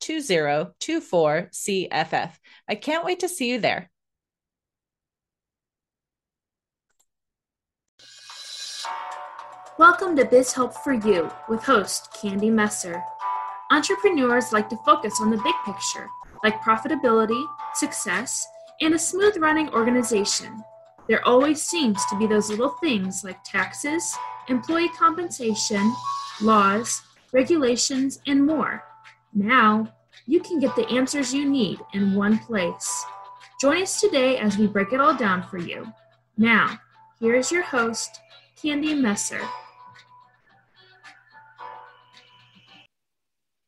2024 CFF. I can't wait to see you there. Welcome to Biz Help for You with host Candy Messer. Entrepreneurs like to focus on the big picture, like profitability, success, and a smooth running organization. There always seems to be those little things like taxes, employee compensation, laws, regulations, and more now, you can get the answers you need in one place. Join us today as we break it all down for you. Now, here is your host, Candy Messer.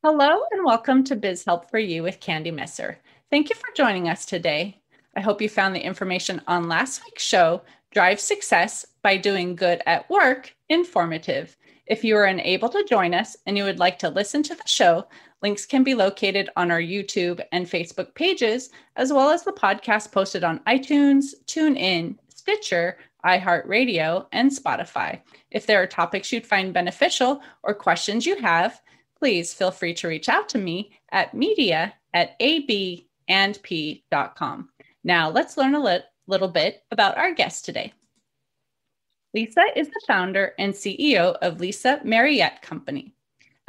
Hello, and welcome to Biz Help for You with Candy Messer. Thank you for joining us today. I hope you found the information on last week's show, Drive Success by Doing Good at Work, informative. If you are unable to join us and you would like to listen to the show, Links can be located on our YouTube and Facebook pages, as well as the podcast posted on iTunes, TuneIn, Stitcher, iHeartRadio, and Spotify. If there are topics you'd find beneficial or questions you have, please feel free to reach out to me at media at abandp.com. Now, let's learn a li- little bit about our guest today. Lisa is the founder and CEO of Lisa Mariette Company.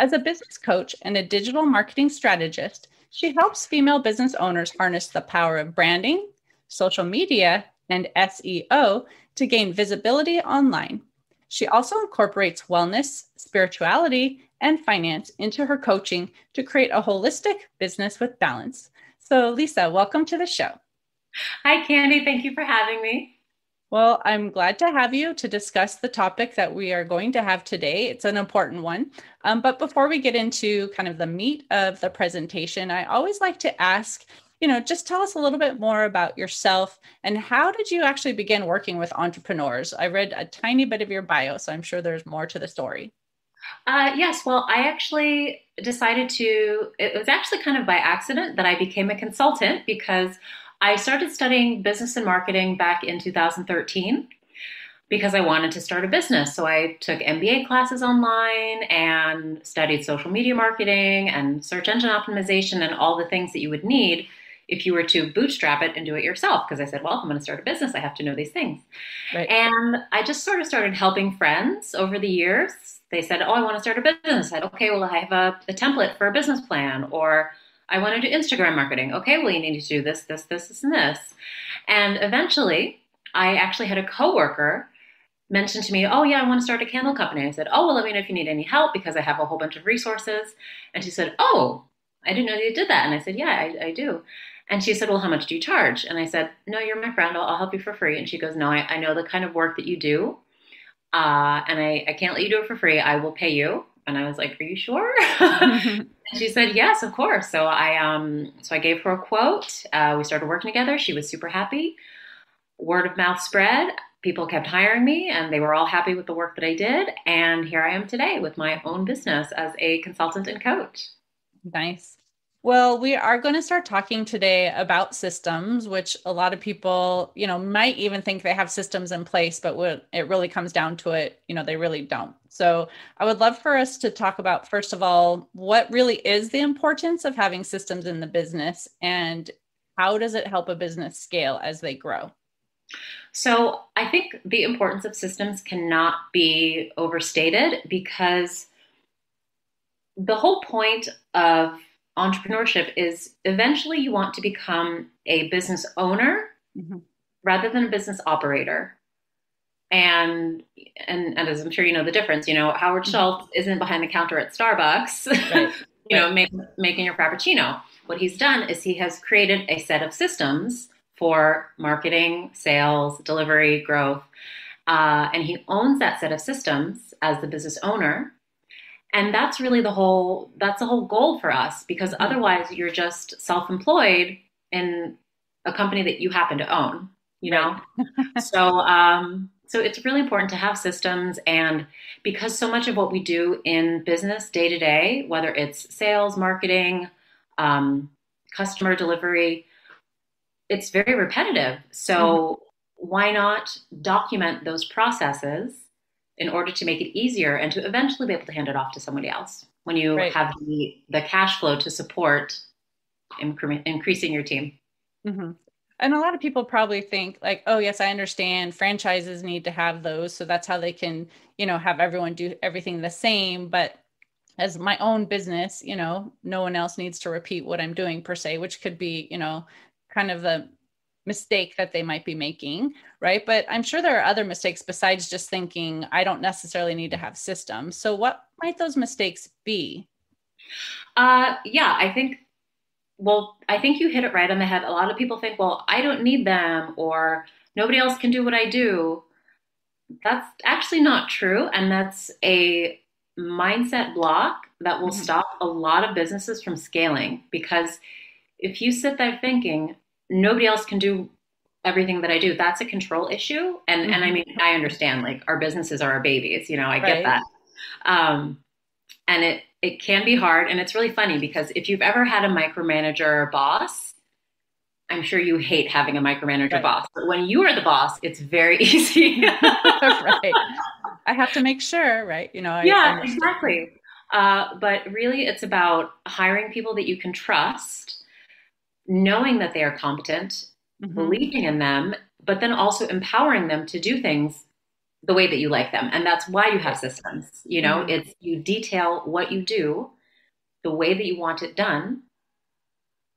As a business coach and a digital marketing strategist, she helps female business owners harness the power of branding, social media, and SEO to gain visibility online. She also incorporates wellness, spirituality, and finance into her coaching to create a holistic business with balance. So, Lisa, welcome to the show. Hi, Candy. Thank you for having me. Well, I'm glad to have you to discuss the topic that we are going to have today. It's an important one. Um, but before we get into kind of the meat of the presentation, I always like to ask, you know, just tell us a little bit more about yourself and how did you actually begin working with entrepreneurs? I read a tiny bit of your bio, so I'm sure there's more to the story. Uh, yes, well, I actually decided to, it was actually kind of by accident that I became a consultant because I started studying business and marketing back in 2013 because I wanted to start a business. So I took MBA classes online and studied social media marketing and search engine optimization and all the things that you would need if you were to bootstrap it and do it yourself. Because I said, well, if I'm going to start a business, I have to know these things. Right. And I just sort of started helping friends over the years. They said, oh, I want to start a business. I said, okay, well, I have a, a template for a business plan or I want to do Instagram marketing. Okay, well, you need to do this, this, this, this, and this. And eventually, I actually had a coworker mention to me, Oh, yeah, I want to start a candle company. I said, Oh, well, let me know if you need any help because I have a whole bunch of resources. And she said, Oh, I didn't know you did that. And I said, Yeah, I, I do. And she said, Well, how much do you charge? And I said, No, you're my friend. I'll, I'll help you for free. And she goes, No, I, I know the kind of work that you do. Uh, and I, I can't let you do it for free. I will pay you. And I was like, Are you sure? she said, Yes, of course. So I um so I gave her a quote. Uh, we started working together. She was super happy. Word of mouth spread. People kept hiring me and they were all happy with the work that I did. And here I am today with my own business as a consultant and coach. Nice. Well, we are going to start talking today about systems, which a lot of people, you know, might even think they have systems in place, but when it really comes down to it, you know, they really don't. So, I would love for us to talk about, first of all, what really is the importance of having systems in the business and how does it help a business scale as they grow? So, I think the importance of systems cannot be overstated because the whole point of entrepreneurship is eventually you want to become a business owner mm-hmm. rather than a business operator. And, and and as I'm sure you know the difference, you know, Howard mm-hmm. Schultz isn't behind the counter at Starbucks, right. you right. know, make, making your frappuccino. What he's done is he has created a set of systems for marketing, sales, delivery, growth. Uh, and he owns that set of systems as the business owner and that's really the whole that's the whole goal for us because mm-hmm. otherwise you're just self-employed in a company that you happen to own you know right. so um so it's really important to have systems and because so much of what we do in business day to day whether it's sales marketing um, customer delivery it's very repetitive so mm-hmm. why not document those processes in order to make it easier and to eventually be able to hand it off to somebody else when you right. have the, the cash flow to support incre- increasing your team. Mm-hmm. And a lot of people probably think like, oh yes, I understand franchises need to have those. So that's how they can, you know, have everyone do everything the same. But as my own business, you know, no one else needs to repeat what I'm doing per se, which could be, you know, kind of the mistake that they might be making, right? But I'm sure there are other mistakes besides just thinking I don't necessarily need to have systems. So what might those mistakes be? Uh, yeah, I think. Well, I think you hit it right on the head. A lot of people think, well, I don't need them, or nobody else can do what I do. That's actually not true, and that's a mindset block that will mm-hmm. stop a lot of businesses from scaling because if you sit there thinking nobody else can do everything that I do. That's a control issue. And mm-hmm. and I mm-hmm. mean, I understand like our businesses are our babies, you know, I get that. Um, and it it can be hard and it's really funny because if you've ever had a micromanager boss, I'm sure you hate having a micromanager right. boss. But when you are the boss, it's very easy. right. I have to make sure, right? You know, I, yeah, I exactly. Uh, but really, it's about hiring people that you can trust knowing that they are competent, mm-hmm. believing in them, but then also empowering them to do things the way that you like them. And that's why you have systems. You know, mm-hmm. it's you detail what you do the way that you want it done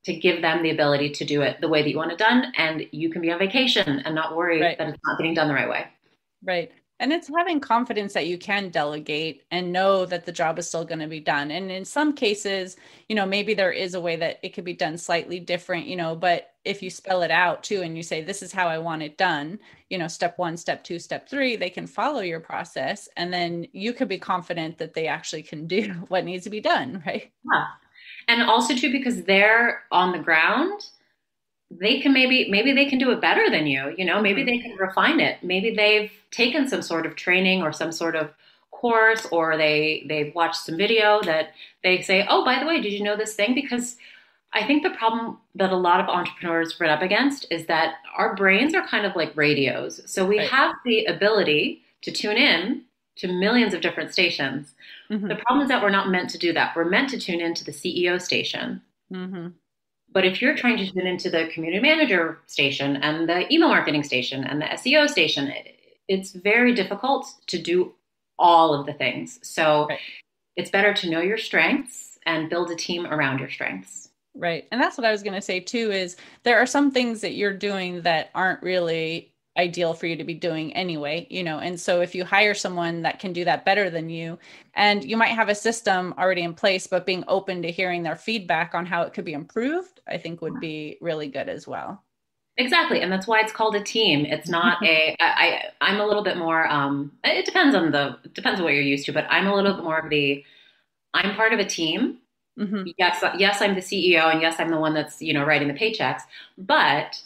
to give them the ability to do it the way that you want it done. And you can be on vacation and not worry right. that it's not getting done the right way. Right and it's having confidence that you can delegate and know that the job is still going to be done. And in some cases you know maybe there is a way that it could be done slightly different you know but if you spell it out too and you say this is how i want it done you know step one step two step three they can follow your process. And then you could be confident that they actually can do what needs to be done right? Yeah. And also too because they're on the ground they can maybe maybe they can do it better than you you know maybe mm-hmm. they can refine it maybe they've taken some sort of training or some sort of course or they they've watched some video that they say oh by the way did you know this thing because i think the problem that a lot of entrepreneurs run up against is that our brains are kind of like radios so we right. have the ability to tune in to millions of different stations mm-hmm. the problem is that we're not meant to do that we're meant to tune into the ceo station mm-hmm. But if you're trying to tune into the community manager station and the email marketing station and the SEO station, it's very difficult to do all of the things. So right. it's better to know your strengths and build a team around your strengths. Right. And that's what I was going to say too is there are some things that you're doing that aren't really ideal for you to be doing anyway you know and so if you hire someone that can do that better than you and you might have a system already in place but being open to hearing their feedback on how it could be improved i think would be really good as well. Exactly and that's why it's called a team. It's not a i i'm a little bit more um it depends on the depends on what you're used to but i'm a little bit more of the i'm part of a team. Mm-hmm. yes yes i'm the ceo and yes i'm the one that's you know writing the paychecks but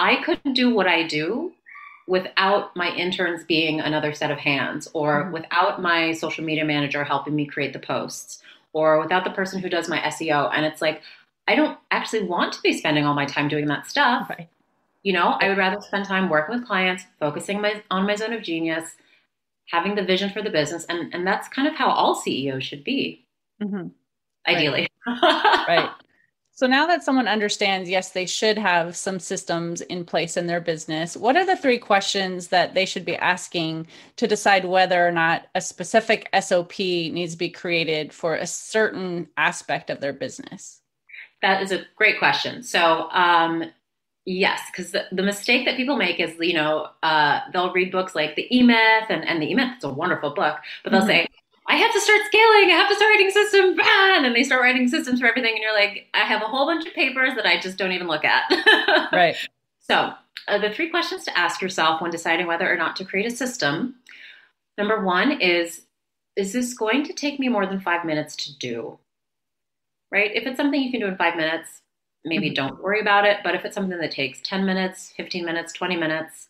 I couldn't do what I do without my interns being another set of hands or mm-hmm. without my social media manager helping me create the posts or without the person who does my SEO. And it's like, I don't actually want to be spending all my time doing that stuff. Right. You know, I would rather spend time working with clients, focusing my, on my zone of genius, having the vision for the business. And, and that's kind of how all CEOs should be, mm-hmm. ideally. right. right. So now that someone understands, yes, they should have some systems in place in their business, what are the three questions that they should be asking to decide whether or not a specific SOP needs to be created for a certain aspect of their business? That is a great question. So, um, yes, because the, the, mistake that people make is, you know, uh, they'll read books like The E Myth, and, and The E Myth is a wonderful book, but they'll mm-hmm. say, I have to start scaling. I have to start writing systems. And then they start writing systems for everything. And you're like, I have a whole bunch of papers that I just don't even look at. right. So, uh, the three questions to ask yourself when deciding whether or not to create a system number one is Is this going to take me more than five minutes to do? Right? If it's something you can do in five minutes, maybe mm-hmm. don't worry about it. But if it's something that takes 10 minutes, 15 minutes, 20 minutes,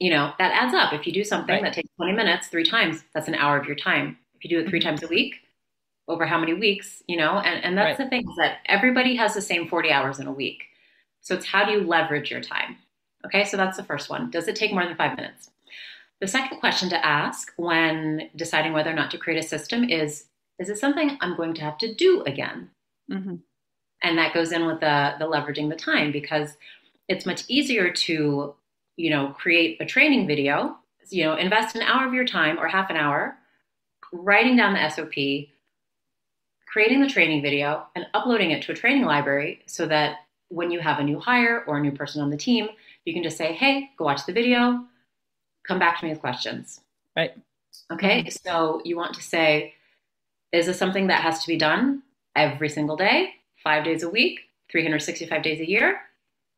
you know, that adds up. If you do something right. that takes 20 minutes three times, that's an hour of your time. If you do it 3 mm-hmm. times a week, over how many weeks, you know, and, and that's right. the thing is that everybody has the same 40 hours in a week. So it's how do you leverage your time? Okay, so that's the first one. Does it take more than five minutes? The second question to ask when deciding whether or not to create a system is Is it something I'm going to have to do again? Mm-hmm. And that goes in with the, the leveraging the time because it's much easier to you know, create a training video, you know, invest an hour of your time or half an hour writing down the SOP, creating the training video, and uploading it to a training library so that when you have a new hire or a new person on the team, you can just say, hey, go watch the video, come back to me with questions. Right. Okay. So you want to say, is this something that has to be done every single day, five days a week, 365 days a year?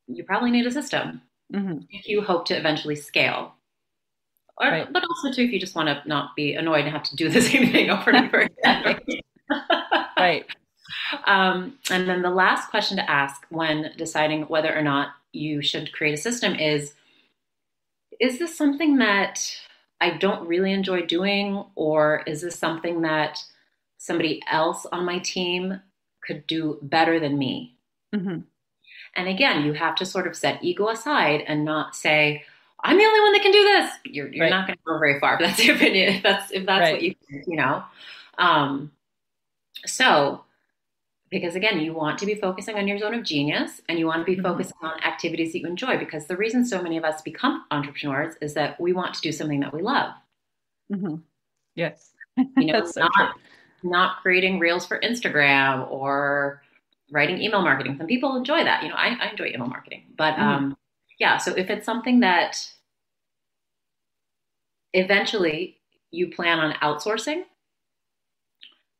You probably need a system mm-hmm. if you hope to eventually scale. Or, right. But also, too, if you just want to not be annoyed and have to do the same thing over and over again. right. Um, and then the last question to ask when deciding whether or not you should create a system is Is this something that I don't really enjoy doing? Or is this something that somebody else on my team could do better than me? Mm-hmm. And again, you have to sort of set ego aside and not say, I'm the only one that can do this. You're, you're right. not going to go very far if that's your opinion. If that's if that's right. what you you know. Um, so, because again, you want to be focusing on your zone of genius, and you want to be mm-hmm. focusing on activities that you enjoy. Because the reason so many of us become entrepreneurs is that we want to do something that we love. Mm-hmm. Yes, you know, so not true. not creating reels for Instagram or writing email marketing. Some people enjoy that. You know, I, I enjoy email marketing, but mm. um, yeah. So if it's something that eventually you plan on outsourcing,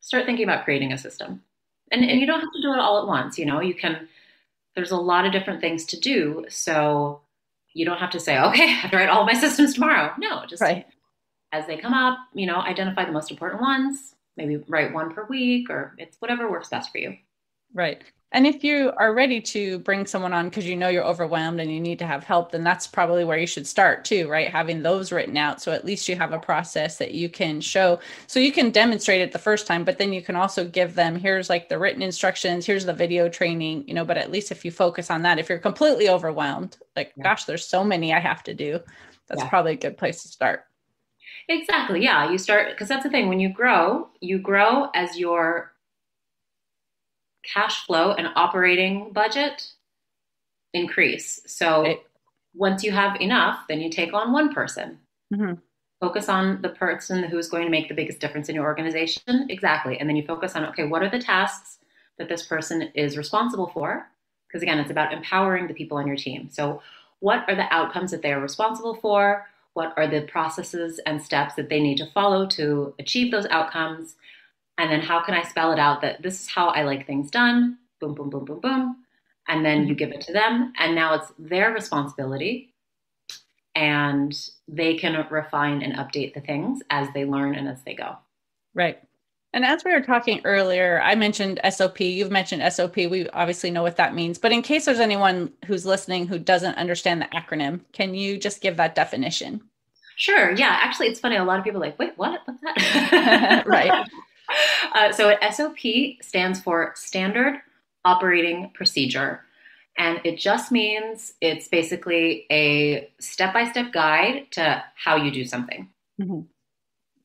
start thinking about creating a system. And, and you don't have to do it all at once. You know, you can, there's a lot of different things to do. So you don't have to say, okay, I have to write all my systems tomorrow. No, just right. as they come up, you know, identify the most important ones, maybe write one per week or it's whatever works best for you. Right. And if you are ready to bring someone on because you know you're overwhelmed and you need to have help, then that's probably where you should start too, right? Having those written out. So at least you have a process that you can show. So you can demonstrate it the first time, but then you can also give them here's like the written instructions, here's the video training, you know. But at least if you focus on that, if you're completely overwhelmed, like, yeah. gosh, there's so many I have to do, that's yeah. probably a good place to start. Exactly. Yeah. You start, because that's the thing. When you grow, you grow as your cash flow and operating budget increase. So right. once you have enough, then you take on one person. Mm-hmm. Focus on the person who's going to make the biggest difference in your organization. Exactly. And then you focus on okay, what are the tasks that this person is responsible for? Because again, it's about empowering the people on your team. So, what are the outcomes that they are responsible for? What are the processes and steps that they need to follow to achieve those outcomes? And then how can I spell it out that this is how I like things done? Boom, boom, boom, boom, boom. And then you give it to them. And now it's their responsibility. And they can refine and update the things as they learn and as they go. Right. And as we were talking earlier, I mentioned SOP. You've mentioned SOP. We obviously know what that means. But in case there's anyone who's listening who doesn't understand the acronym, can you just give that definition? Sure. Yeah. Actually, it's funny. A lot of people are like, wait, what? What's that? right. Uh, so SOP stands for Standard Operating Procedure. And it just means it's basically a step by step guide to how you do something. Mm-hmm.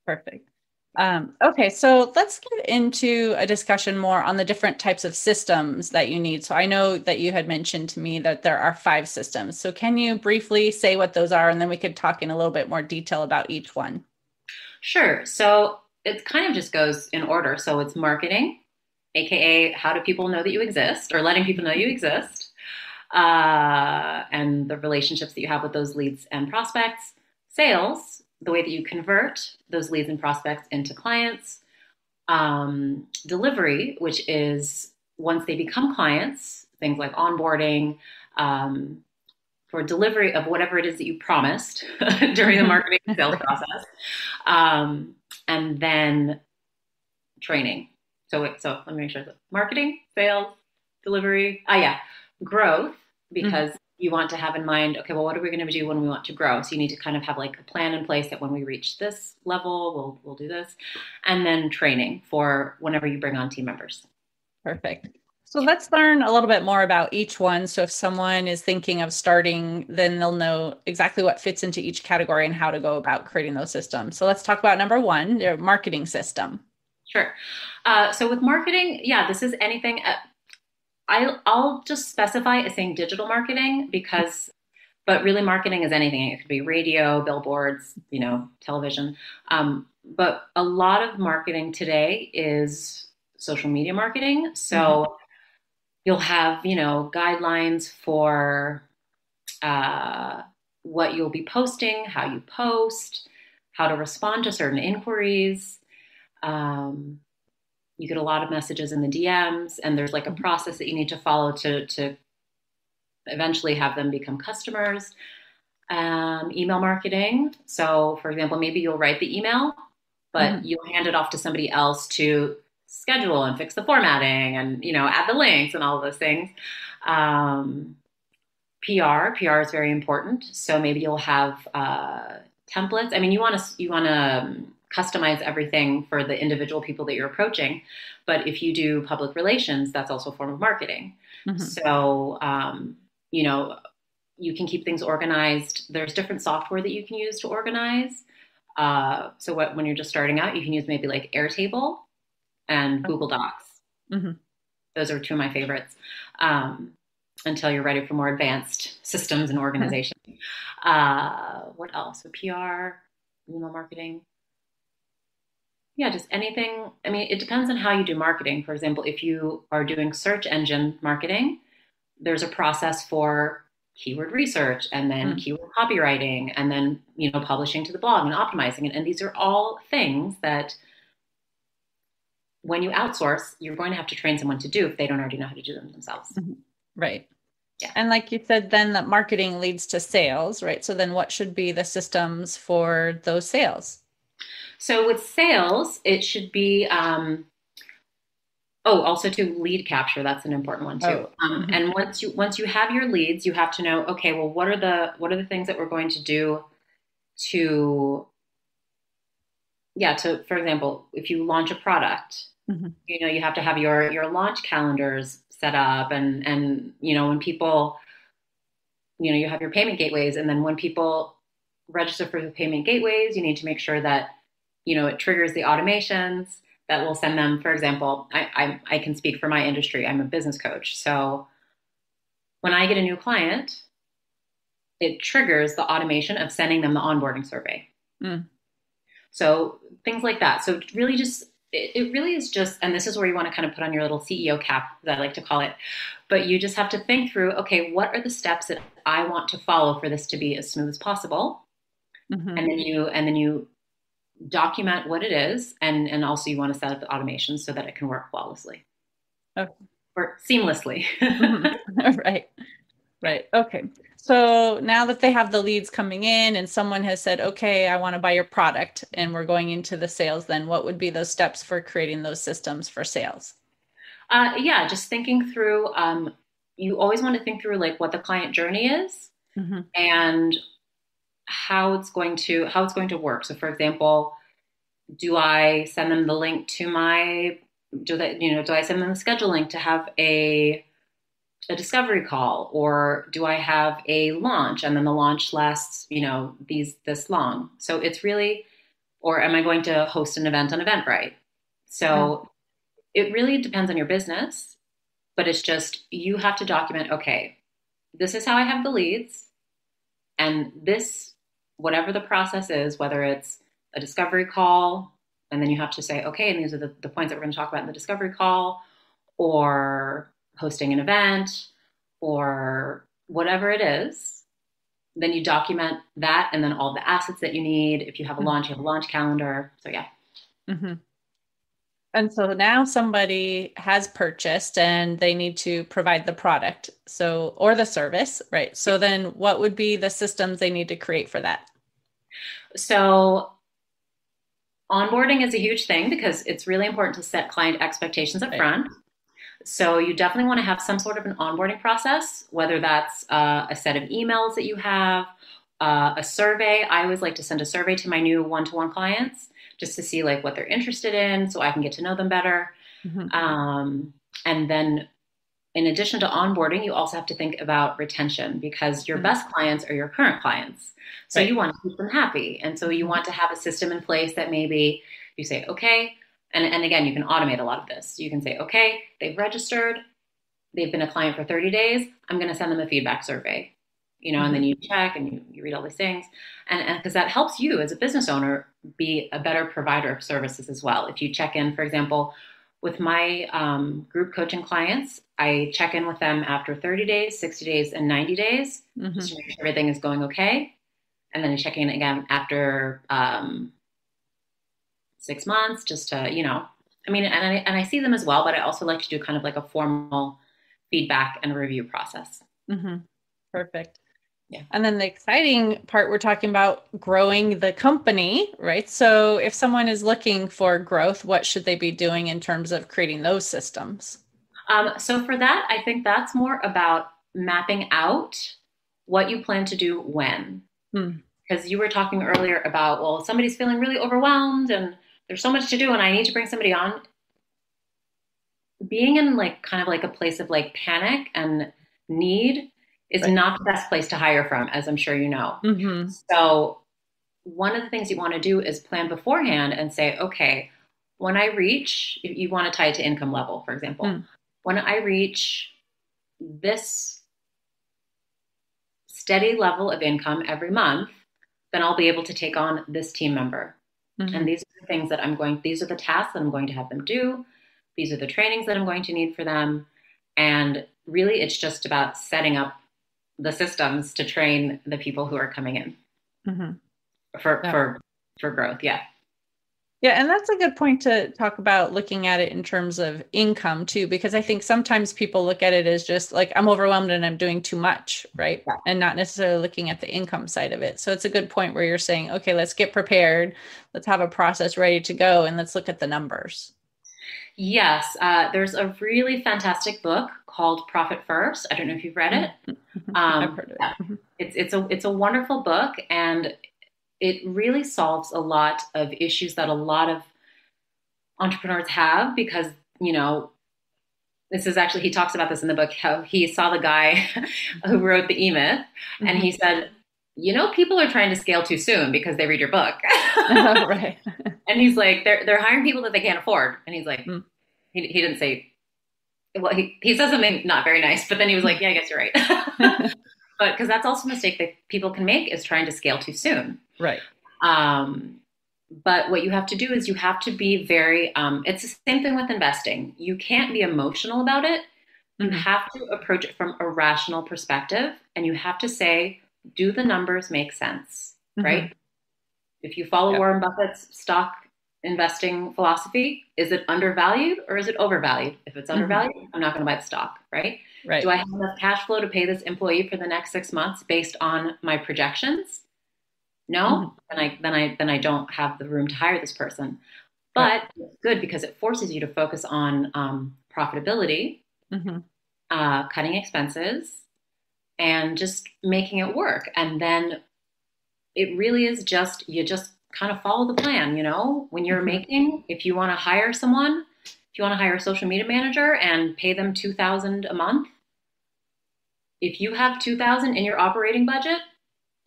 Perfect. Um, okay, so let's get into a discussion more on the different types of systems that you need. So I know that you had mentioned to me that there are five systems. So can you briefly say what those are, and then we could talk in a little bit more detail about each one? Sure. So it kind of just goes in order. So it's marketing, aka how do people know that you exist, or letting people know you exist, uh, and the relationships that you have with those leads and prospects. Sales, the way that you convert those leads and prospects into clients. Um, delivery, which is once they become clients, things like onboarding, um, for delivery of whatever it is that you promised during the marketing sales process, um, and then training. So, wait, so let me make sure: marketing, sales, delivery. Ah, yeah, growth because mm-hmm you want to have in mind okay well what are we going to do when we want to grow so you need to kind of have like a plan in place that when we reach this level we'll we'll do this and then training for whenever you bring on team members perfect so let's learn a little bit more about each one so if someone is thinking of starting then they'll know exactly what fits into each category and how to go about creating those systems so let's talk about number one your marketing system Sure. Uh, so with marketing, yeah, this is anything. Uh, I, I'll just specify as saying digital marketing because, but really marketing is anything. It could be radio, billboards, you know, television. Um, but a lot of marketing today is social media marketing. So mm-hmm. You'll have, you know, guidelines for uh, what you'll be posting, how you post, how to respond to certain inquiries. Um, you get a lot of messages in the DMs, and there's like a mm-hmm. process that you need to follow to to eventually have them become customers. Um, email marketing. So, for example, maybe you'll write the email, but mm-hmm. you'll hand it off to somebody else to schedule and fix the formatting and you know add the links and all of those things. Um, PR, PR is very important. So maybe you'll have uh, templates. I mean, you want to you want to um, customize everything for the individual people that you're approaching. But if you do public relations, that's also a form of marketing. Mm-hmm. So, um, you know, you can keep things organized. There's different software that you can use to organize. Uh, so, what, when you're just starting out, you can use maybe like Airtable and Google Docs. Mm-hmm. Those are two of my favorites. Um, until you're ready for more advanced systems and organization. uh, what else? So PR, email marketing yeah, just anything. I mean, it depends on how you do marketing. For example, if you are doing search engine marketing, there's a process for keyword research and then mm. keyword copywriting and then, you know, publishing to the blog and optimizing it. And these are all things that when you outsource, you're going to have to train someone to do if they don't already know how to do them themselves. Mm-hmm. Right. Yeah. And like you said, then that marketing leads to sales, right? So then what should be the systems for those sales? So with sales, it should be um, oh, also to lead capture. That's an important one too. Oh. Um, mm-hmm. And once you once you have your leads, you have to know okay, well, what are the what are the things that we're going to do to yeah to for example, if you launch a product, mm-hmm. you know you have to have your your launch calendars set up and and you know when people you know you have your payment gateways and then when people register for the payment gateways you need to make sure that you know, it triggers the automations that will send them, for example, I, I, I can speak for my industry. I'm a business coach. So when I get a new client, it triggers the automation of sending them the onboarding survey. Mm. So things like that. So really just it, really is just, and this is where you want to kind of put on your little CEO cap, as I like to call it. But you just have to think through, okay, what are the steps that I want to follow for this to be as smooth as possible? Mm-hmm. And then you and then you document what it is, and and also you want to set up the automation so that it can work flawlessly okay. or seamlessly. right, right. Okay. So now that they have the leads coming in, and someone has said, "Okay, I want to buy your product," and we're going into the sales, then what would be those steps for creating those systems for sales? Uh, yeah, just thinking through. Um, you always want to think through like what the client journey is, mm-hmm. and how it's going to how it's going to work. So, for example, do I send them the link to my do that you know do I send them the schedule link to have a a discovery call or do I have a launch and then the launch lasts you know these this long? So it's really or am I going to host an event on Eventbrite? So it really depends on your business, but it's just you have to document okay, this is how I have the leads, and this, whatever the process is, whether it's a discovery call, and then you have to say, okay, and these are the, the points that we're going to talk about in the discovery call, or hosting an event, or whatever it is, then you document that and then all the assets that you need. If you have a mm-hmm. launch, you have a launch calendar. So, yeah. Mm-hmm. And so now somebody has purchased and they need to provide the product. So, or the service, right? So, then what would be the systems they need to create for that? So, onboarding is a huge thing because it's really important to set client expectations up right. So you definitely want to have some sort of an onboarding process, whether that's uh, a set of emails that you have, uh, a survey. I always like to send a survey to my new one-to-one clients just to see like what they're interested in, so I can get to know them better. Mm-hmm. Um, and then, in addition to onboarding, you also have to think about retention because your mm-hmm. best clients are your current clients. So right. you want to keep them happy, and so you want to have a system in place that maybe you say, okay and, and again, you can automate a lot of this. You can say, okay, they've registered, they've been a client for 30 days. I'm going to send them a feedback survey, you know, mm-hmm. and then mm-hmm. you check and you, you read all these things. And because that helps you as a business owner be a better provider of services as well. If you check in, for example, with my um, group coaching clients, I check in with them after 30 days, 60 days, and 90 days mm-hmm. just to make sure everything is going okay. And then I check in again after um, six months just to, you know, I mean, and I, and I see them as well, but I also like to do kind of like a formal feedback and review process. Mm-hmm. Perfect. Yeah. And then the exciting part, we're talking about growing the company, right? So if someone is looking for growth, what should they be doing in terms of creating those systems? Um, so for that, I think that's more about mapping out what you plan to do when. Because hmm. you were talking earlier about, well, somebody's feeling really overwhelmed and there's so much to do and I need to bring somebody on. Being in like kind of like a place of like panic and need is right. not the best place to hire from, as I'm sure you know. Mm-hmm. So, one of the things you want to do is plan beforehand and say, okay, when I reach, you want to tie it to income level, for example, mm. when I reach this steady level of income every month, then I'll be able to take on this team member. Mm-hmm. And these are the things that I'm going, these are the tasks that I'm going to have them do. These are the trainings that I'm going to need for them. And really, it's just about setting up the systems to train the people who are coming in mm-hmm. for, yeah. for, for growth. Yeah. Yeah, and that's a good point to talk about looking at it in terms of income too, because I think sometimes people look at it as just like I'm overwhelmed and I'm doing too much, right? Yeah. And not necessarily looking at the income side of it. So it's a good point where you're saying, okay, let's get prepared, let's have a process ready to go, and let's look at the numbers. Yes, uh, there's a really fantastic book called Profit First. I don't know if you've read it. Um, I've heard it. Mm-hmm. It's it's a it's a wonderful book, and it really solves a lot of issues that a lot of entrepreneurs have because, you know, this is actually, he talks about this in the book, how he saw the guy who wrote the E Myth mm-hmm. and he mm-hmm. said, you know, people are trying to scale too soon because they read your book. oh, right. and he's like, they're, they're hiring people that they can't afford. And he's like, mm. he, he didn't say, well, he, he says something not very nice, but then he was like, yeah, I guess you're right. But because that's also a mistake that people can make is trying to scale too soon. Right. Um, but what you have to do is you have to be very, um, it's the same thing with investing. You can't be emotional about it. You mm-hmm. have to approach it from a rational perspective and you have to say, do the numbers make sense? Mm-hmm. Right. If you follow yep. Warren Buffett's stock investing philosophy, is it undervalued or is it overvalued? If it's mm-hmm. undervalued, mm-hmm. I'm not going to buy the stock. Right. Right. Do I have enough cash flow to pay this employee for the next six months based on my projections? No, mm-hmm. then I then I then I don't have the room to hire this person. But right. it's good because it forces you to focus on um, profitability, mm-hmm. uh, cutting expenses, and just making it work. And then it really is just you just kind of follow the plan. You know, when you're mm-hmm. making, if you want to hire someone, if you want to hire a social media manager and pay them two thousand a month, if you have 2000 in your operating budget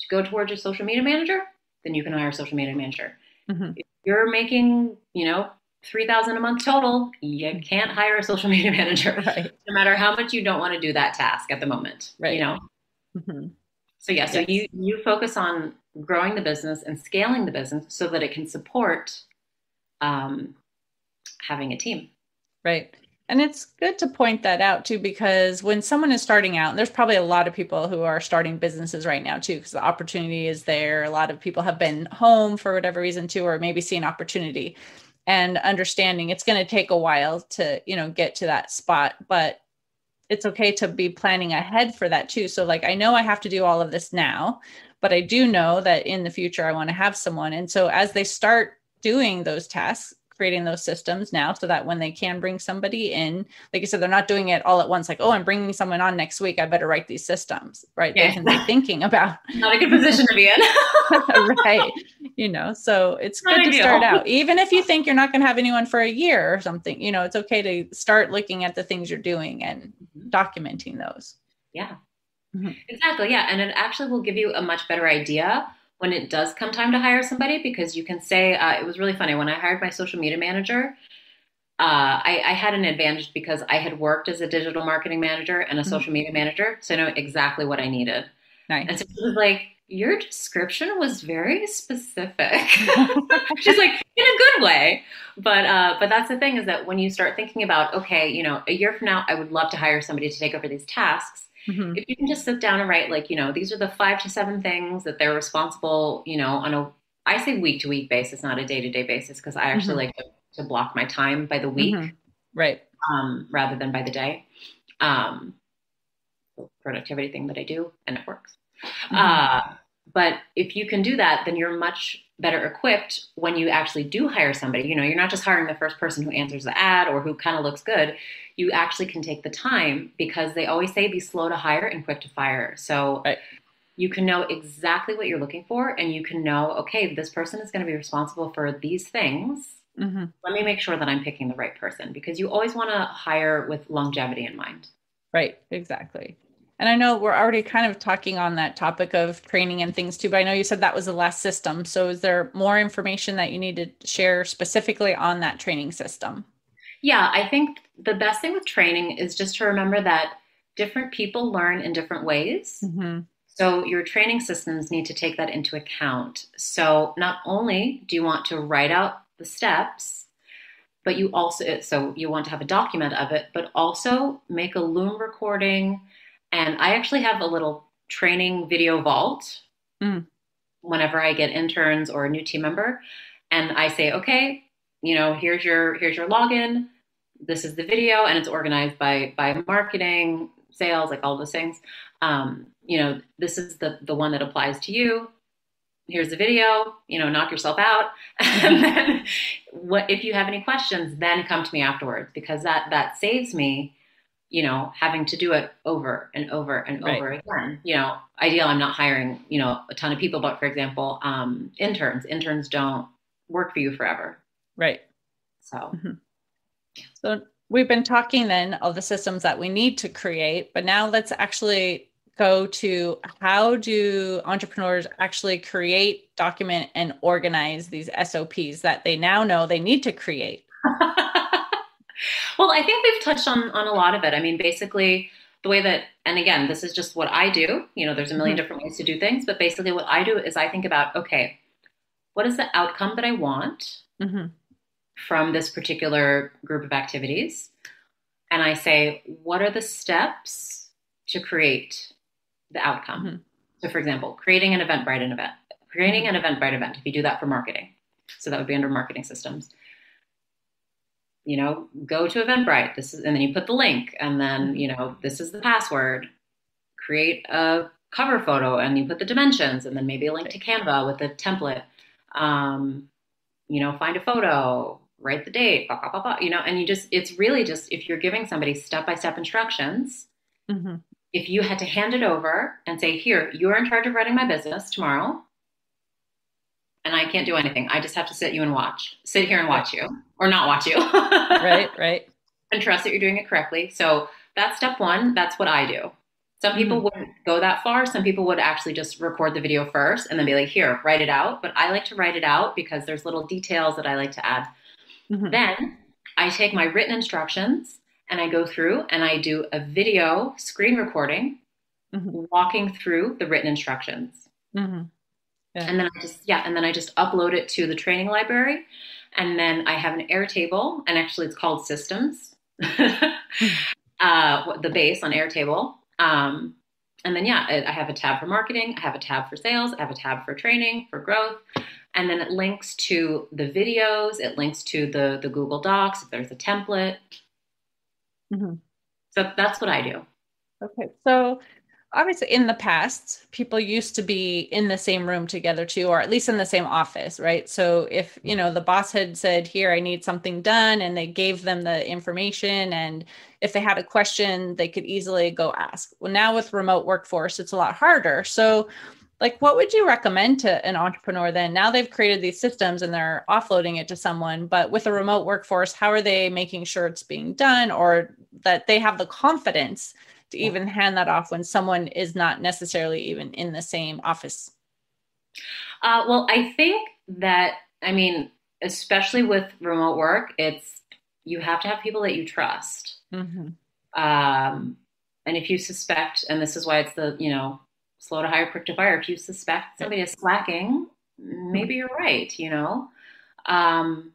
to go towards your social media manager, then you can hire a social media manager. Mm-hmm. you're making, you know, 3000 a month total, you can't hire a social media manager. Right. No matter how much you don't want to do that task at the moment. Right. You know? Mm-hmm. So yeah, so yes. you you focus on growing the business and scaling the business so that it can support um, having a team. Right. And it's good to point that out too, because when someone is starting out, and there's probably a lot of people who are starting businesses right now too, because the opportunity is there. A lot of people have been home for whatever reason too, or maybe see an opportunity and understanding it's going to take a while to, you know, get to that spot. But it's okay to be planning ahead for that too. So, like, I know I have to do all of this now, but I do know that in the future I want to have someone. And so, as they start doing those tasks, creating those systems now so that when they can bring somebody in, like I said, they're not doing it all at once, like, oh, I'm bringing someone on next week. I better write these systems, right? Yeah. They can be thinking about. Not a good position to be in. right. You know, so it's not good ideal. to start out. Even if you think you're not going to have anyone for a year or something, you know, it's okay to start looking at the things you're doing and mm-hmm. documenting those. Yeah. Mm-hmm. Exactly. Yeah. And it actually will give you a much better idea when it does come time to hire somebody because you can say uh, it was really funny when I hired my social media manager. Uh, I, I, had an advantage because I had worked as a digital marketing manager and a mm-hmm. social media manager, so I know exactly what I needed. Nice. And so it was like, your description was very specific. She's like, in a good way. But uh, but that's the thing is that when you start thinking about, okay, you know, a year from now, I would love to hire somebody to take over these tasks Mm-hmm. If you can just sit down and write, like, you know, these are the five to seven things that they're responsible, you know, on a, I say week to week basis, not a day to day basis, because I actually mm-hmm. like to, to, block my time by the week. Mm-hmm. Right. Um, rather than by the day. Um, productivity thing that I do, and it works. Mm-hmm. Uh, but if you can do that, then you're much better equipped when you actually do hire somebody. You know, you're not just hiring the first person who answers the ad or who kind of looks good. You actually can take the time because they always say be slow to hire and quick to fire. So right. you can know exactly what you're looking for and you can know, okay, this person is going to be responsible for these things. Mm-hmm. Let me make sure that I'm picking the right person because you always want to hire with longevity in mind. Right, exactly. And I know we're already kind of talking on that topic of training and things too, but I know you said that was the last system. So is there more information that you need to share specifically on that training system? Yeah, I think the best thing with training is just to remember that different people learn in different ways. Mm-hmm. So your training systems need to take that into account. So not only do you want to write out the steps, but you also so you want to have a document of it, but also make a Loom recording and I actually have a little training video vault mm. whenever I get interns or a new team member. And I say, okay, you know, here's your here's your login. This is the video, and it's organized by by marketing, sales, like all those things. Um, you know, this is the the one that applies to you. Here's the video. You know, knock yourself out. and then, what if you have any questions? Then come to me afterwards because that that saves me you know, having to do it over and over and right. over again. You know, ideal, I'm not hiring, you know, a ton of people, but for example, um, interns, interns don't work for you forever. Right. So, mm-hmm. so we've been talking then of the systems that we need to create, but now let's actually go to how do entrepreneurs actually create, document, and organize these SOPs that they now know they need to create? Well, I think we've touched on on a lot of it. I mean, basically the way that and again, this is just what I do. You know, there's a 1000000 mm-hmm. different ways to do things, but basically what I do is I think about, okay, what is the outcome that I want mm-hmm. from this particular group of activities? And I say, what are the steps to create the outcome? Mm-hmm. So, for example, creating an event, Eventbrite an event, creating an Eventbrite event, if you do that for marketing. So that would be under marketing systems you know, go to Eventbrite. This is, and then you put the link, and then you know, this is the password. Create a cover photo, and you put the dimensions, and then maybe a link to Canva with a template. Um, you know, find a photo, write the date, blah, blah, blah, blah, you know, and you just, it's really just if you're giving somebody step by step instructions. Mm-hmm. If you had to hand it over and say, here, you're in charge of running my business tomorrow and I can't do anything. I just have to sit you and watch, sit here and watch you, or not watch you. right, right. And trust that you're doing it correctly. So that's step one. That's what I do. Some people mm-hmm. wouldn't go that far. Some people would actually just record the video first and then be like, here, write it out. But I like to write it out because there's little details that I like to add. Mm-hmm. Then I take my written instructions and I go through and I do a video screen recording mm-hmm. walking through the written instructions. Yeah. And then I just, yeah, and then I just upload it to the training library. And then I have an Airtable, and actually it's called Systems, uh, the base on Airtable. Um, and then, yeah, I have a tab for marketing, I have a tab for sales, I have a tab for training, for growth. And then it links to the videos, it links to the, the Google Docs, if there's a template. Mm-hmm. So that's what I do. Okay. So obviously in the past people used to be in the same room together too or at least in the same office right? So if you know the boss had said here i need something done and they gave them the information and if they had a question they could easily go ask. Well now with remote workforce it's a lot harder. So like what would you recommend to an entrepreneur then? Now they've created these systems and they're offloading it to someone but with a remote workforce how are they making sure it's being done or that they have the confidence to even hand that off when someone is not necessarily even in the same office? Uh, well, I think that, I mean, especially with remote work, it's you have to have people that you trust. Mm-hmm. Um, and if you suspect, and this is why it's the, you know, slow to hire, quick to fire, if you suspect somebody is slacking, maybe you're right, you know? Um,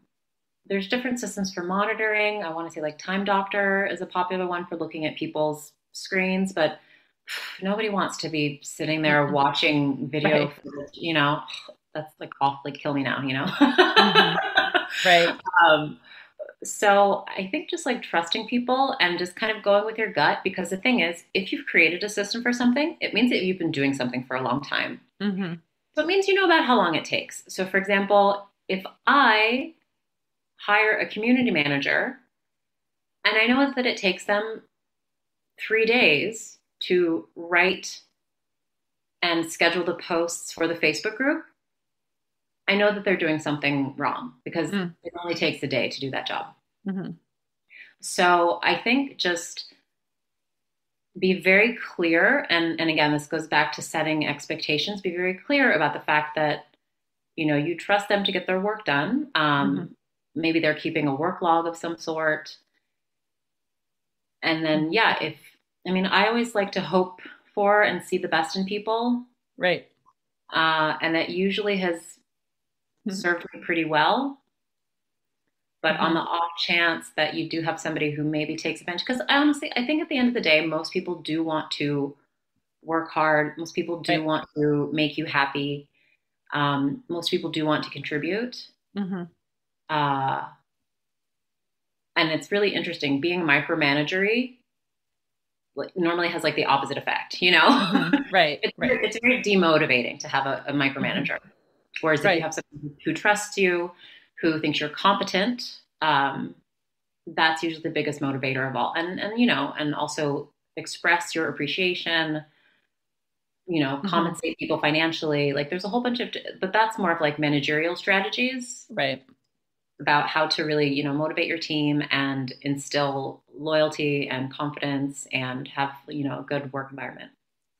there's different systems for monitoring. I want to say like Time Doctor is a popular one for looking at people's screens, but nobody wants to be sitting there mm-hmm. watching video. Right. you know, that's like awfully kill me now. You know, mm-hmm. right? Um, so I think just like trusting people and just kind of going with your gut because the thing is, if you've created a system for something, it means that you've been doing something for a long time. Mm-hmm. So it means you know about how long it takes. So, for example, if I hire a community manager and I know that it takes them three days to write and schedule the posts for the Facebook group, I know that they're doing something wrong because mm. it only takes a day to do that job. Mm-hmm. So I think just be very clear, and, and again, this goes back to setting expectations. Be very clear about the fact that you know you trust them to get their work done. Um, mm-hmm. Maybe they're keeping a work log of some sort. And then, yeah, if I mean, I always like to hope for and see the best in people. Right. Uh, and that usually has mm-hmm. served me pretty well. But mm-hmm. on the off chance that you do have somebody who maybe takes advantage, because I honestly, I think at the end of the day, most people do want to work hard. Most people do right. want to make you happy. Um, most people do want to contribute. Mm-hmm. Uh, and it's really interesting being micromanagery normally has like the opposite effect, you know? Mm-hmm. Right. it's, right. it's very demotivating to have a, a micromanager. Mm-hmm. Whereas right. if you have someone who trusts you, who thinks you're competent, um, that's usually the biggest motivator of all. And, and, you know, and also express your appreciation, you know, mm-hmm. compensate people financially. Like there's a whole bunch of, but that's more of like managerial strategies. Right about how to really you know motivate your team and instill loyalty and confidence and have you know a good work environment.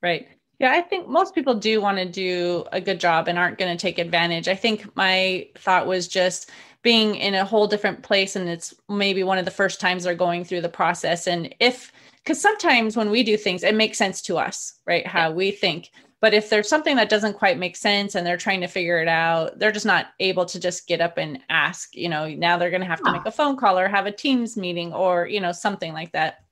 Right. Yeah i think most people do want to do a good job and aren't going to take advantage. I think my thought was just being in a whole different place and it's maybe one of the first times they're going through the process. And if because sometimes when we do things it makes sense to us right? How we think but if there's something that doesn't quite make sense and they're trying to figure it out, they're just not able to just get up and ask. You know, now they're going to have to make a phone call or have a Teams meeting or, you know, something like that.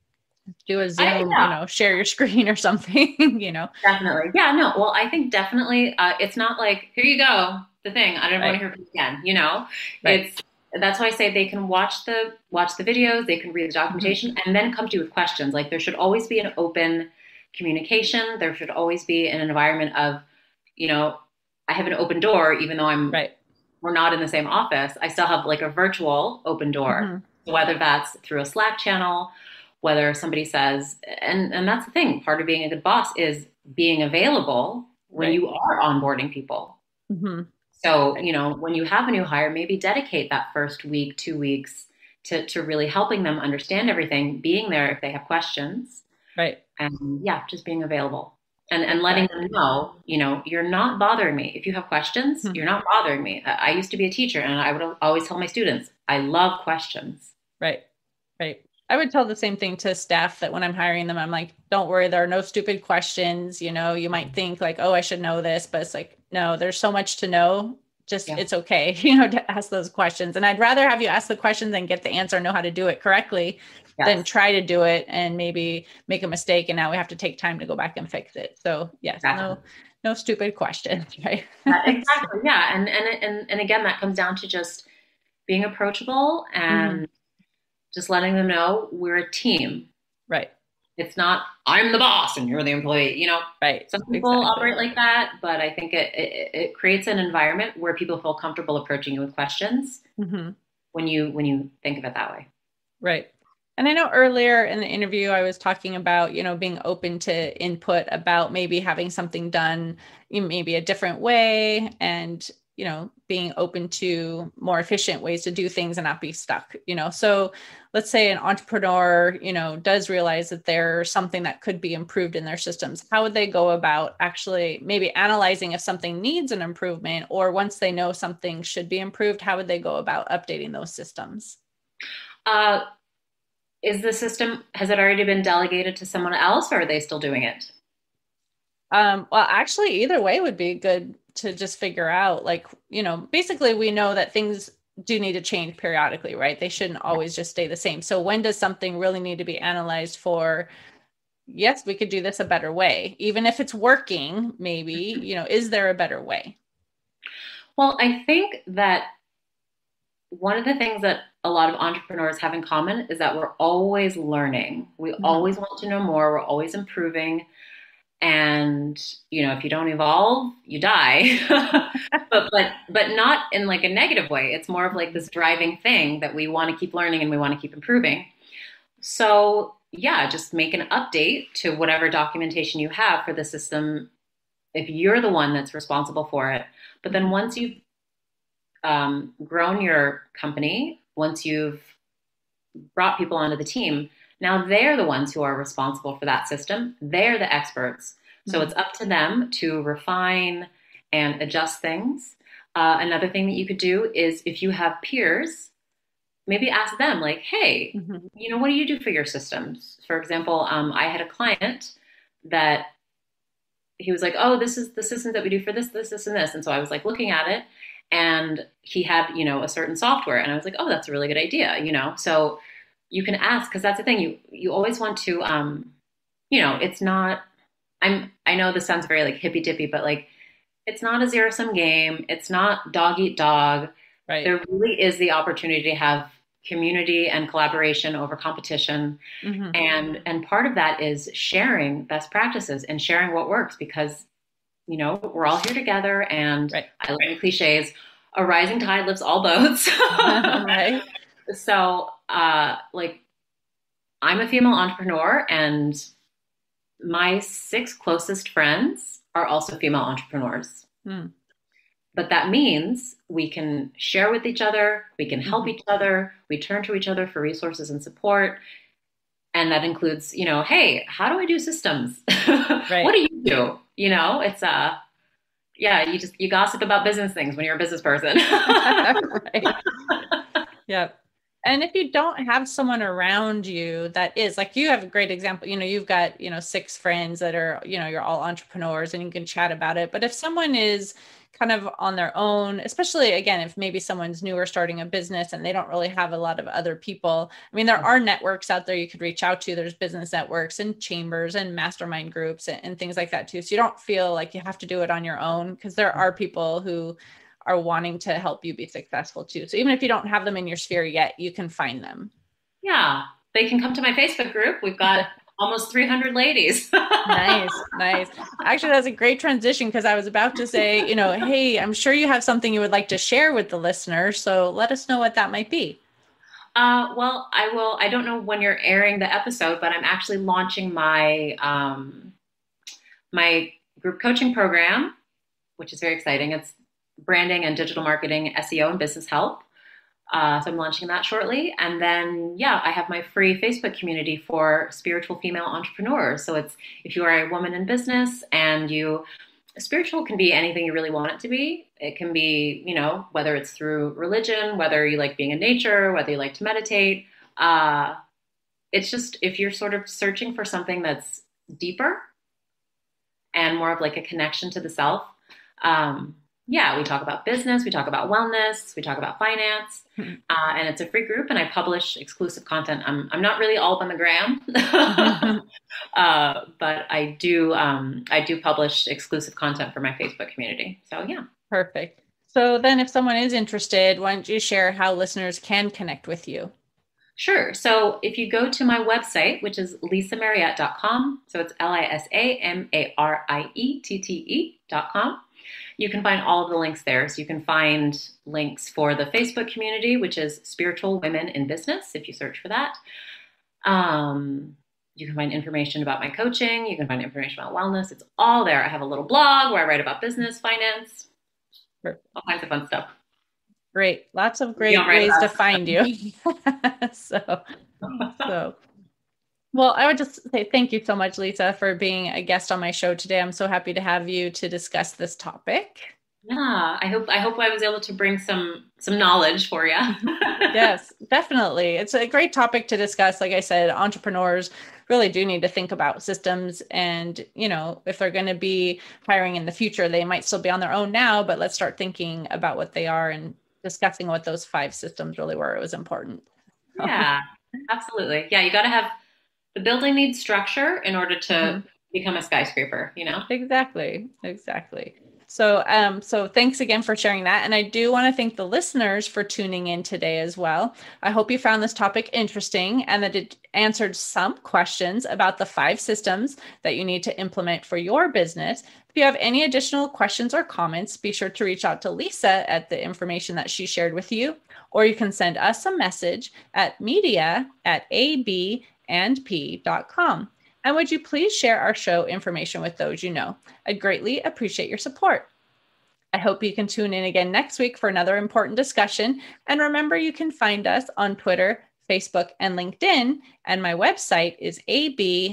Do a Zoom, you know, share your screen or something, you know. Definitely. Yeah, no. Well, I think definitely uh, it's not like, here you go, the thing. I don't right. want to hear from you again, you know. Right. It's that's why I say they can watch the watch the videos, they can read the documentation, mm-hmm. and then come to you with questions. Like there should always be an open communication. There should always be an environment of, you know, I have an open door, even though I'm right. We're not in the same office. I still have like a virtual open door, mm-hmm. whether that's through a Slack channel, whether somebody says, and and that's the thing. Part of being a good boss is being available when right. you are onboarding people. Mm-hmm. So you know, when you have a new hire, maybe dedicate that first week, two weeks to to really helping them understand everything, being there if they have questions Right. And yeah, just being available and, and letting them know, you know, you're not bothering me. If you have questions, mm-hmm. you're not bothering me. I, I used to be a teacher and I would always tell my students, I love questions. Right. Right. I would tell the same thing to staff that when I'm hiring them, I'm like, don't worry, there are no stupid questions. You know, you might think like, oh, I should know this, but it's like, no, there's so much to know. Just yeah. it's okay, you know, to ask those questions. And I'd rather have you ask the questions and get the answer, know how to do it correctly, yes. than try to do it and maybe make a mistake. And now we have to take time to go back and fix it. So yes, exactly. no, no stupid questions, right? exactly. Yeah. And, and, and, and again, that comes down to just being approachable and mm just letting them know we're a team. Right. It's not I'm the boss and you're the employee. You know, right? Some people exactly. operate like that, but I think it, it, it creates an environment where people feel comfortable approaching you with questions mm-hmm. when you when you think of it that way. Right. And I know earlier in the interview, I was talking about, you know, being open to input about maybe having something done maybe a different way and you know being open to more efficient ways to do things and not be stuck you know. So let's say an entrepreneur you know does realize that there's something that could be improved in their systems how would they go about actually maybe analyzing if something needs an improvement? Or once they know something should be improved how would they go about updating those systems? Uh, is the system has it already been delegated to someone else or are they still doing it? Um, well actually either way would be good to just figure out like you know basically we know that things do need to change periodically right? They shouldn't always just stay the same. So when does something really need to be analyzed for yes we could do this a better way? Even if it's working maybe mm-hmm. you know is there a better way? Well i think that one of the things that a lot of entrepreneurs have in common is that we're always learning. We mm-hmm. always want to know more. We're always improving. And you know if you don't evolve you die. But but but not in like a negative way. It's more of like this driving thing that we want to keep learning and we want to keep improving. So yeah just make an update to whatever documentation you have for the system if you're the one that's responsible for it. But then once you've um, grown your company once you've brought people onto the team now they're the ones who are responsible for that system. They're the experts. So mm-hmm. it's up to them to refine and adjust things. Uh, another thing that you could do is if you have peers, maybe ask them, like, hey, mm-hmm. you know, what do you do for your systems? For example, um, I had a client that he was like, oh, this is the system that we do for this, this, this, and this. And so I was like looking at it and he had, you know, a certain software. And I was like, oh, that's a really good idea, you know? So you can ask because that's the thing you you always want to um you know it's not i'm i know this sounds very like hippy dippy but like it's not a zero sum game it's not dog eat dog right there really is the opportunity to have community and collaboration over competition mm-hmm. and and part of that is sharing best practices and sharing what works because you know we're all here together and right. i love cliches a rising tide lifts all boats right so uh, like I'm a female entrepreneur and my six closest friends are also female entrepreneurs. Hmm. But that means we can share with each other, we can help mm-hmm. each other, we turn to each other for resources and support. And that includes, you know, hey, how do I do systems? Right. what do you do? You know, it's uh yeah, you just you gossip about business things when you're a business person. right. Yep and if you don't have someone around you that is like you have a great example you know you've got you know six friends that are you know you're all entrepreneurs and you can chat about it but if someone is kind of on their own especially again if maybe someone's newer starting a business and they don't really have a lot of other people i mean there mm. are networks out there you could reach out to there's business networks and chambers and mastermind groups and, and things like that too so you don't feel like you have to do it on your own because there mm. are people who are wanting to help you be successful too. So even if you don't have them in your sphere yet, you can find them. Yeah, they can come to my Facebook group. We've got almost 300 ladies. nice, nice. Actually, that's a great transition because I was about to say, you know, hey, I'm sure you have something you would like to share with the listeners. So let us know what that might be. Uh, well, I will. I don't know when you're airing the episode, but I'm actually launching my um, my group coaching program, which is very exciting. It's branding and digital marketing, SEO, and business help. Uh, so I'm launching that shortly. And then, yeah, I have my free Facebook community for spiritual female entrepreneurs. So it's if you are a woman in business and you, spiritual can be anything you really want it to be. It can be, you know, whether it's through religion, whether you like being in nature, whether you like to meditate. Uh, it's just if you're sort of searching for something that's deeper and more of like a connection to the self. Um, yeah, we talk about business, we talk about wellness, we talk about finance, hmm. uh, and it's a free group. And I publish exclusive content. I'm I'm not really all up on the gram, uh, but I do um, I do publish exclusive content for my Facebook community. So yeah, perfect. So then, if someone is interested, why don't you share how listeners can connect with you? Sure. So if you go to my website, which is lisamariette.com, so it's L I S A M A R I E T T E.com, you can find all of the links there. So you can find links for the Facebook community, which is Spiritual Women in Business, if you search for that. Um, you can find information about my coaching. You can find information about wellness. It's all there. I have a little blog where I write about business, finance, all kinds of fun stuff. Great. Lots of great ways to find you. so, so well, I would just say thank you so much, Lisa, for being a guest on my show today. I'm so happy to have you to discuss this topic. Yeah, I hope I hope I was able to bring some some knowledge for you. yes, definitely. It's a great topic to discuss. Like I said, entrepreneurs really do need to think about systems and, you know, if they're going to be hiring in the future, they might still be on their own now, but let's start thinking about what they are and discussing what those five systems really were. It was important. Yeah, absolutely. Yeah, you got to have the building needs structure in order to mm-hmm. become a skyscraper, you know? Exactly. Exactly. So, um, so thanks again for sharing that. And I do want to thank the listeners for tuning in today as well. I hope you found this topic interesting and that it answered some questions about the five systems that you need to implement for your business. If you have any additional questions or comments, be sure to reach out to Lisa at the information that she shared with you, or you can send us a message at media at ab and p.com. And would you please share our show information with those you know? I'd greatly appreciate your support. I hope you can tune in again next week for another important discussion. And remember, you can find us on Twitter, Facebook, and LinkedIn. And my website is abandp.com.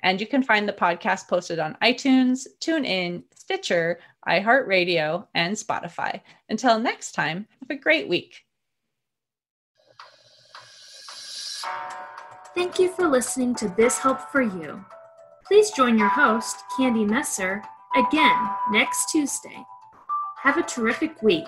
And you can find the podcast posted on iTunes, TuneIn, Stitcher, iHeartRadio, and Spotify. Until next time, have a great week. Thank you for listening to This Help for You. Please join your host, Candy Messer, again next Tuesday. Have a terrific week.